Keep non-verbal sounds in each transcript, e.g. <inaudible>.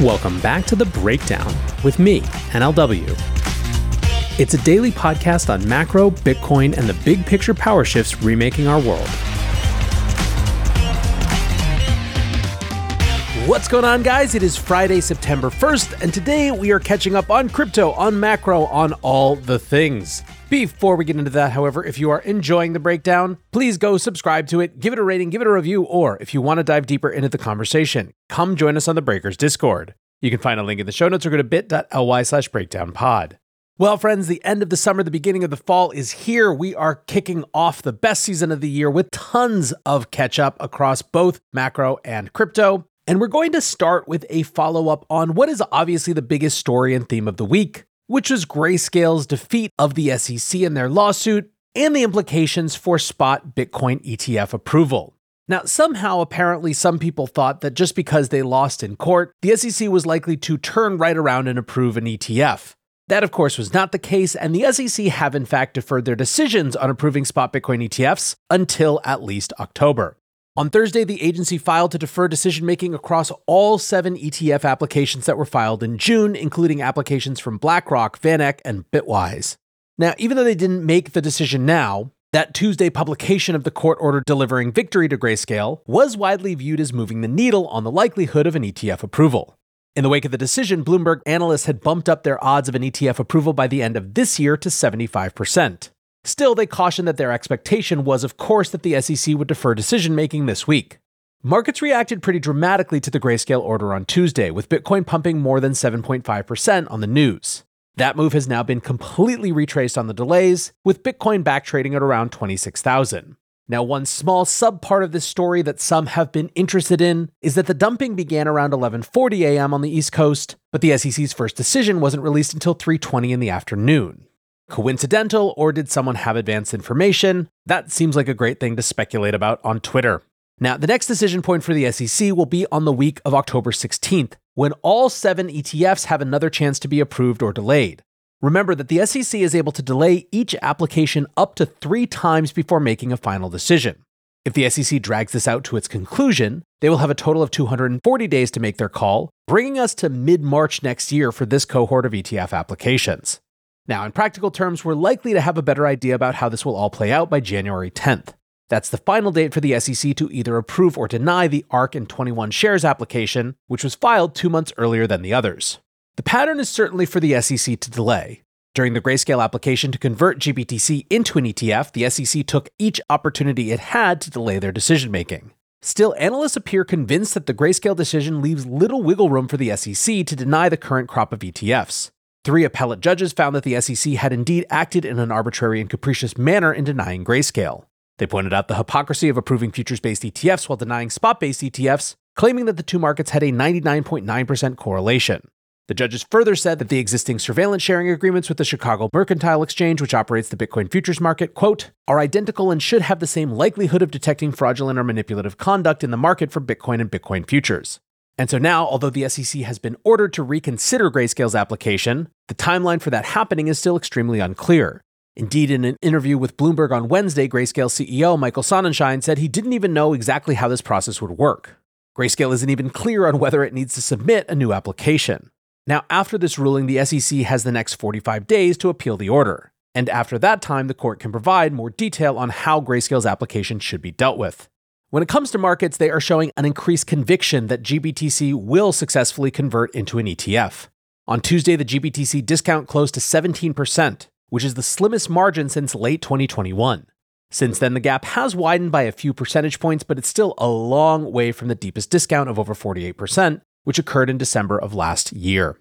Welcome back to The Breakdown with me, NLW. It's a daily podcast on macro, Bitcoin, and the big picture power shifts remaking our world. What's going on, guys? It is Friday, September 1st, and today we are catching up on crypto, on macro, on all the things. Before we get into that, however, if you are enjoying the breakdown, please go subscribe to it, give it a rating, give it a review, or if you want to dive deeper into the conversation, come join us on the Breakers Discord. You can find a link in the show notes or go to bit.ly slash breakdownpod. Well, friends, the end of the summer, the beginning of the fall is here. We are kicking off the best season of the year with tons of catch up across both macro and crypto. And we're going to start with a follow up on what is obviously the biggest story and theme of the week which was Grayscale's defeat of the SEC in their lawsuit and the implications for spot Bitcoin ETF approval. Now, somehow, apparently, some people thought that just because they lost in court, the SEC was likely to turn right around and approve an ETF. That, of course, was not the case, and the SEC have in fact deferred their decisions on approving spot Bitcoin ETFs until at least October. On Thursday, the agency filed to defer decision making across all seven ETF applications that were filed in June, including applications from BlackRock, VanEck, and Bitwise. Now, even though they didn't make the decision now, that Tuesday publication of the court order delivering victory to Grayscale was widely viewed as moving the needle on the likelihood of an ETF approval. In the wake of the decision, Bloomberg analysts had bumped up their odds of an ETF approval by the end of this year to 75%. Still, they cautioned that their expectation was, of course, that the SEC would defer decision making this week. Markets reacted pretty dramatically to the grayscale order on Tuesday, with Bitcoin pumping more than 7.5% on the news. That move has now been completely retraced on the delays, with Bitcoin back trading at around 26,000. Now, one small subpart of this story that some have been interested in is that the dumping began around 11:40 a.m. on the East Coast, but the SEC's first decision wasn't released until 3:20 in the afternoon. Coincidental, or did someone have advanced information? That seems like a great thing to speculate about on Twitter. Now, the next decision point for the SEC will be on the week of October 16th, when all seven ETFs have another chance to be approved or delayed. Remember that the SEC is able to delay each application up to three times before making a final decision. If the SEC drags this out to its conclusion, they will have a total of 240 days to make their call, bringing us to mid March next year for this cohort of ETF applications. Now, in practical terms, we're likely to have a better idea about how this will all play out by January 10th. That's the final date for the SEC to either approve or deny the ARK and 21 shares application, which was filed two months earlier than the others. The pattern is certainly for the SEC to delay. During the Grayscale application to convert GBTC into an ETF, the SEC took each opportunity it had to delay their decision making. Still, analysts appear convinced that the Grayscale decision leaves little wiggle room for the SEC to deny the current crop of ETFs. Three appellate judges found that the SEC had indeed acted in an arbitrary and capricious manner in denying grayscale. They pointed out the hypocrisy of approving futures based ETFs while denying spot based ETFs, claiming that the two markets had a 99.9% correlation. The judges further said that the existing surveillance sharing agreements with the Chicago Mercantile Exchange, which operates the Bitcoin futures market, quote, are identical and should have the same likelihood of detecting fraudulent or manipulative conduct in the market for Bitcoin and Bitcoin futures. And so now, although the SEC has been ordered to reconsider Grayscale's application, the timeline for that happening is still extremely unclear. Indeed, in an interview with Bloomberg on Wednesday, Grayscale CEO Michael Sonnenshein said he didn't even know exactly how this process would work. Grayscale isn't even clear on whether it needs to submit a new application. Now, after this ruling, the SEC has the next 45 days to appeal the order. And after that time, the court can provide more detail on how Grayscale's application should be dealt with. When it comes to markets, they are showing an increased conviction that GBTC will successfully convert into an ETF. On Tuesday, the GBTC discount closed to 17%, which is the slimmest margin since late 2021. Since then, the gap has widened by a few percentage points, but it's still a long way from the deepest discount of over 48%, which occurred in December of last year.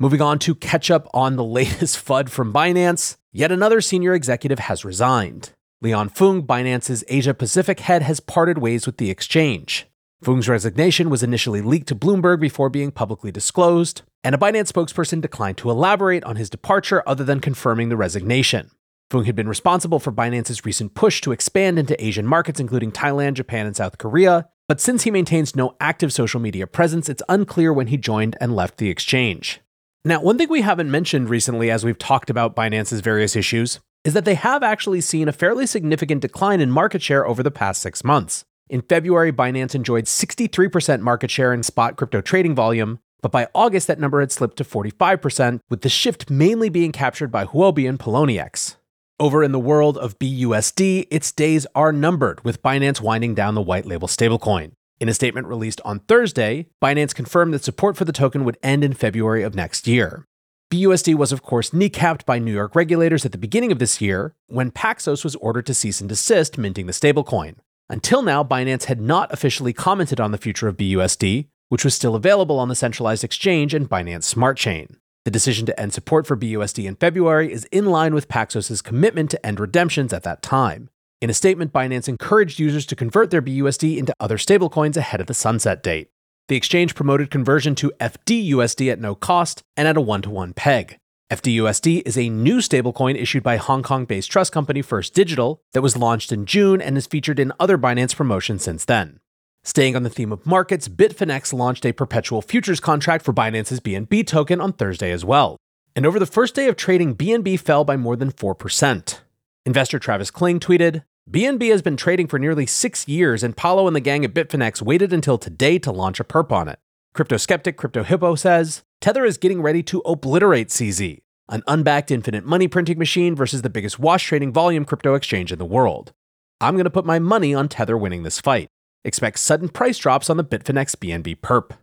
Moving on to catch up on the <laughs> latest FUD from Binance, yet another senior executive has resigned. Leon Foong, Binance's Asia Pacific head, has parted ways with the exchange. Foong's resignation was initially leaked to Bloomberg before being publicly disclosed, and a Binance spokesperson declined to elaborate on his departure other than confirming the resignation. Foong had been responsible for Binance's recent push to expand into Asian markets, including Thailand, Japan, and South Korea, but since he maintains no active social media presence, it's unclear when he joined and left the exchange. Now, one thing we haven't mentioned recently as we've talked about Binance's various issues is that they have actually seen a fairly significant decline in market share over the past six months. In February, Binance enjoyed 63% market share in spot crypto trading volume, but by August that number had slipped to 45%, with the shift mainly being captured by Huobi and Poloniex. Over in the world of BUSD, its days are numbered, with Binance winding down the white label stablecoin. In a statement released on Thursday, Binance confirmed that support for the token would end in February of next year. BUSD was, of course, kneecapped by New York regulators at the beginning of this year when Paxos was ordered to cease and desist minting the stablecoin. Until now, Binance had not officially commented on the future of BUSD, which was still available on the centralized exchange and Binance Smart Chain. The decision to end support for BUSD in February is in line with Paxos' commitment to end redemptions at that time. In a statement, Binance encouraged users to convert their BUSD into other stablecoins ahead of the sunset date. The exchange promoted conversion to FDUSD at no cost and at a one to one peg. FDUSD is a new stablecoin issued by Hong Kong based trust company First Digital that was launched in June and is featured in other Binance promotions since then. Staying on the theme of markets, Bitfinex launched a perpetual futures contract for Binance's BNB token on Thursday as well. And over the first day of trading, BNB fell by more than 4%. Investor Travis Kling tweeted, BNB has been trading for nearly six years, and Paolo and the gang at Bitfinex waited until today to launch a perp on it. Crypto skeptic Crypto Hippo says Tether is getting ready to obliterate CZ, an unbacked infinite money printing machine versus the biggest wash trading volume crypto exchange in the world. I'm going to put my money on Tether winning this fight expect sudden price drops on the Bitfinex BNB perp.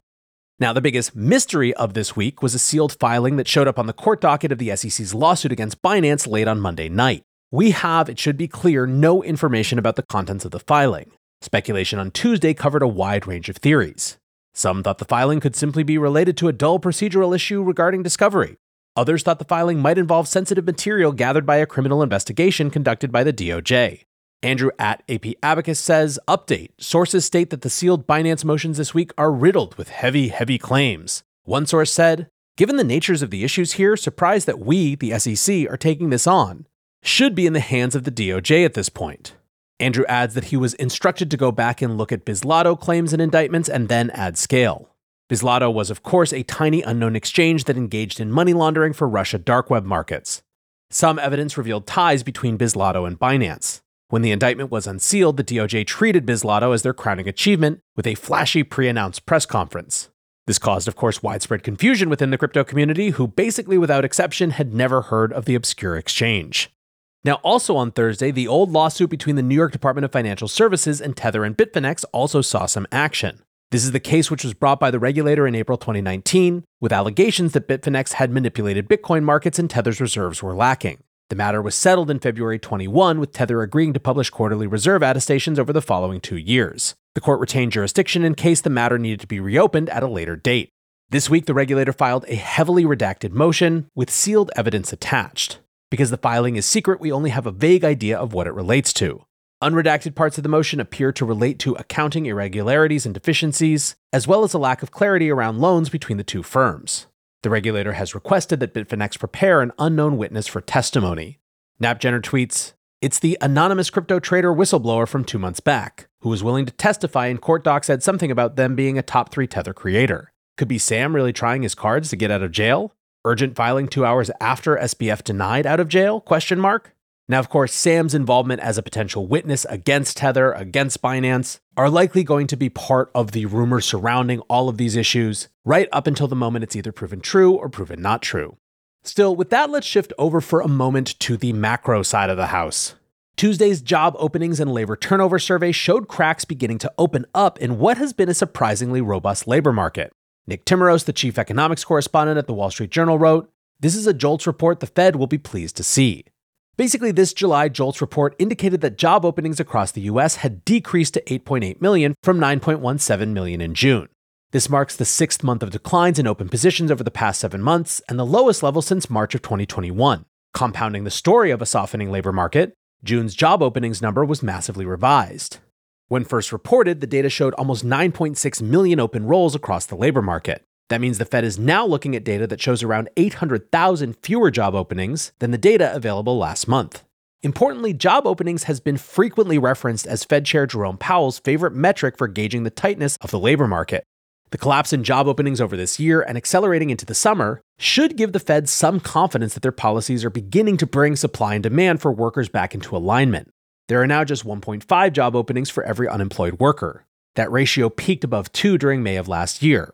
Now, the biggest mystery of this week was a sealed filing that showed up on the court docket of the SEC's lawsuit against Binance late on Monday night. We have, it should be clear, no information about the contents of the filing. Speculation on Tuesday covered a wide range of theories. Some thought the filing could simply be related to a dull procedural issue regarding discovery. Others thought the filing might involve sensitive material gathered by a criminal investigation conducted by the DOJ. Andrew at AP Abacus says, Update Sources state that the sealed Binance motions this week are riddled with heavy, heavy claims. One source said, Given the natures of the issues here, surprised that we, the SEC, are taking this on. Should be in the hands of the DOJ at this point. Andrew adds that he was instructed to go back and look at Bitzlato claims and indictments and then add scale. Bitzlato was, of course, a tiny unknown exchange that engaged in money laundering for Russia dark web markets. Some evidence revealed ties between Bitzlato and Binance. When the indictment was unsealed, the DOJ treated Bitzlato as their crowning achievement with a flashy pre announced press conference. This caused, of course, widespread confusion within the crypto community, who basically without exception had never heard of the obscure exchange. Now, also on Thursday, the old lawsuit between the New York Department of Financial Services and Tether and Bitfinex also saw some action. This is the case which was brought by the regulator in April 2019, with allegations that Bitfinex had manipulated Bitcoin markets and Tether's reserves were lacking. The matter was settled in February 21, with Tether agreeing to publish quarterly reserve attestations over the following two years. The court retained jurisdiction in case the matter needed to be reopened at a later date. This week, the regulator filed a heavily redacted motion with sealed evidence attached. Because the filing is secret, we only have a vague idea of what it relates to. Unredacted parts of the motion appear to relate to accounting irregularities and deficiencies, as well as a lack of clarity around loans between the two firms. The regulator has requested that Bitfinex prepare an unknown witness for testimony. Napgener tweets, It's the anonymous crypto trader whistleblower from two months back, who was willing to testify in court docs said something about them being a top three Tether creator. Could be Sam really trying his cards to get out of jail? Urgent filing two hours after SBF denied out of jail? Question mark. Now, of course, Sam's involvement as a potential witness against Tether, against Binance, are likely going to be part of the rumors surrounding all of these issues, right up until the moment it's either proven true or proven not true. Still, with that, let's shift over for a moment to the macro side of the house. Tuesday's job openings and labor turnover survey showed cracks beginning to open up in what has been a surprisingly robust labor market. Nick Timiraos, the chief economics correspondent at the Wall Street Journal, wrote This is a JOLTS report the Fed will be pleased to see. Basically, this July JOLTS report indicated that job openings across the US had decreased to 8.8 million from 9.17 million in June. This marks the sixth month of declines in open positions over the past seven months and the lowest level since March of 2021. Compounding the story of a softening labor market, June's job openings number was massively revised. When first reported, the data showed almost 9.6 million open roles across the labor market. That means the Fed is now looking at data that shows around 800,000 fewer job openings than the data available last month. Importantly, job openings has been frequently referenced as Fed Chair Jerome Powell's favorite metric for gauging the tightness of the labor market. The collapse in job openings over this year and accelerating into the summer should give the Fed some confidence that their policies are beginning to bring supply and demand for workers back into alignment. There are now just 1.5 job openings for every unemployed worker. That ratio peaked above 2 during May of last year.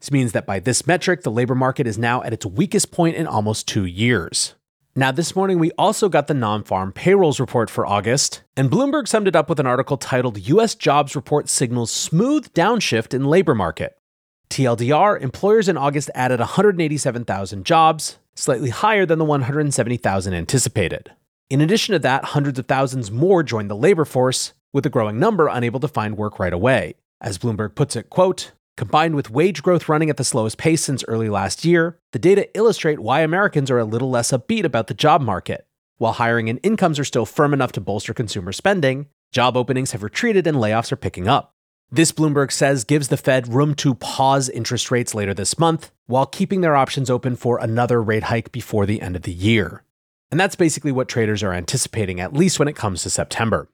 This means that by this metric, the labor market is now at its weakest point in almost two years. Now, this morning we also got the non farm payrolls report for August, and Bloomberg summed it up with an article titled US Jobs Report Signals Smooth Downshift in Labor Market. TLDR, employers in August added 187,000 jobs, slightly higher than the 170,000 anticipated. In addition to that, hundreds of thousands more joined the labor force, with a growing number unable to find work right away. As Bloomberg puts it, quote, Combined with wage growth running at the slowest pace since early last year, the data illustrate why Americans are a little less upbeat about the job market. While hiring and incomes are still firm enough to bolster consumer spending, job openings have retreated and layoffs are picking up. This, Bloomberg says, gives the Fed room to pause interest rates later this month while keeping their options open for another rate hike before the end of the year. And that's basically what traders are anticipating, at least when it comes to September.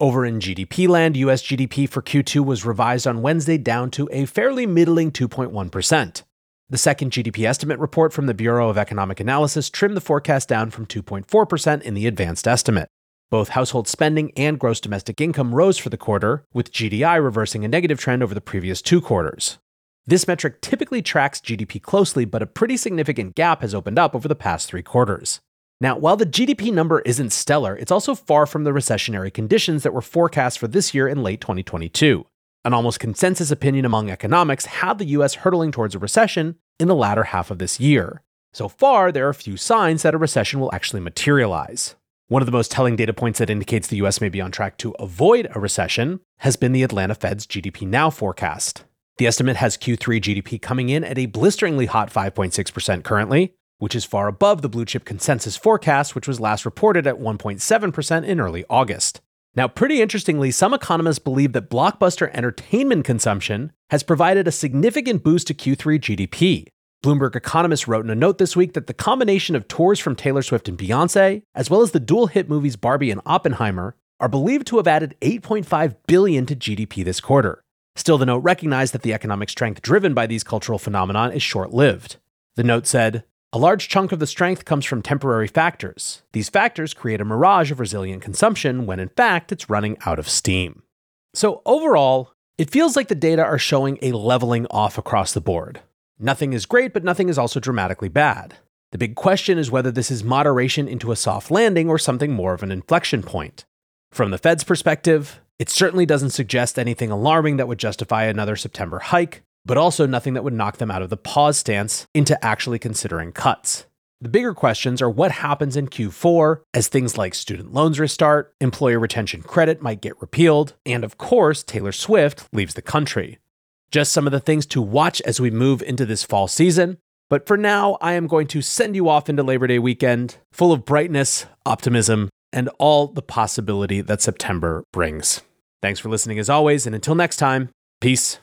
Over in GDP land, US GDP for Q2 was revised on Wednesday down to a fairly middling 2.1%. The second GDP estimate report from the Bureau of Economic Analysis trimmed the forecast down from 2.4% in the advanced estimate. Both household spending and gross domestic income rose for the quarter, with GDI reversing a negative trend over the previous two quarters. This metric typically tracks GDP closely, but a pretty significant gap has opened up over the past three quarters. Now, while the GDP number isn't stellar, it's also far from the recessionary conditions that were forecast for this year in late 2022. An almost consensus opinion among economics had the US hurtling towards a recession in the latter half of this year. So far, there are few signs that a recession will actually materialize. One of the most telling data points that indicates the US may be on track to avoid a recession has been the Atlanta Fed's GDP Now forecast. The estimate has Q3 GDP coming in at a blisteringly hot 5.6% currently, which is far above the blue chip consensus forecast, which was last reported at 1.7% in early August. Now, pretty interestingly, some economists believe that blockbuster entertainment consumption has provided a significant boost to Q3 GDP. Bloomberg economists wrote in a note this week that the combination of tours from Taylor Swift and Beyonce, as well as the dual hit movies Barbie and Oppenheimer, are believed to have added 8.5 billion to GDP this quarter. Still, the note recognized that the economic strength driven by these cultural phenomena is short-lived. The note said, a large chunk of the strength comes from temporary factors. These factors create a mirage of resilient consumption when in fact it's running out of steam. So, overall, it feels like the data are showing a leveling off across the board. Nothing is great, but nothing is also dramatically bad. The big question is whether this is moderation into a soft landing or something more of an inflection point. From the Fed's perspective, it certainly doesn't suggest anything alarming that would justify another September hike, but also nothing that would knock them out of the pause stance into actually considering cuts. The bigger questions are what happens in Q4 as things like student loans restart, employer retention credit might get repealed, and of course, Taylor Swift leaves the country. Just some of the things to watch as we move into this fall season. But for now, I am going to send you off into Labor Day weekend full of brightness, optimism, and all the possibility that September brings. Thanks for listening as always, and until next time, peace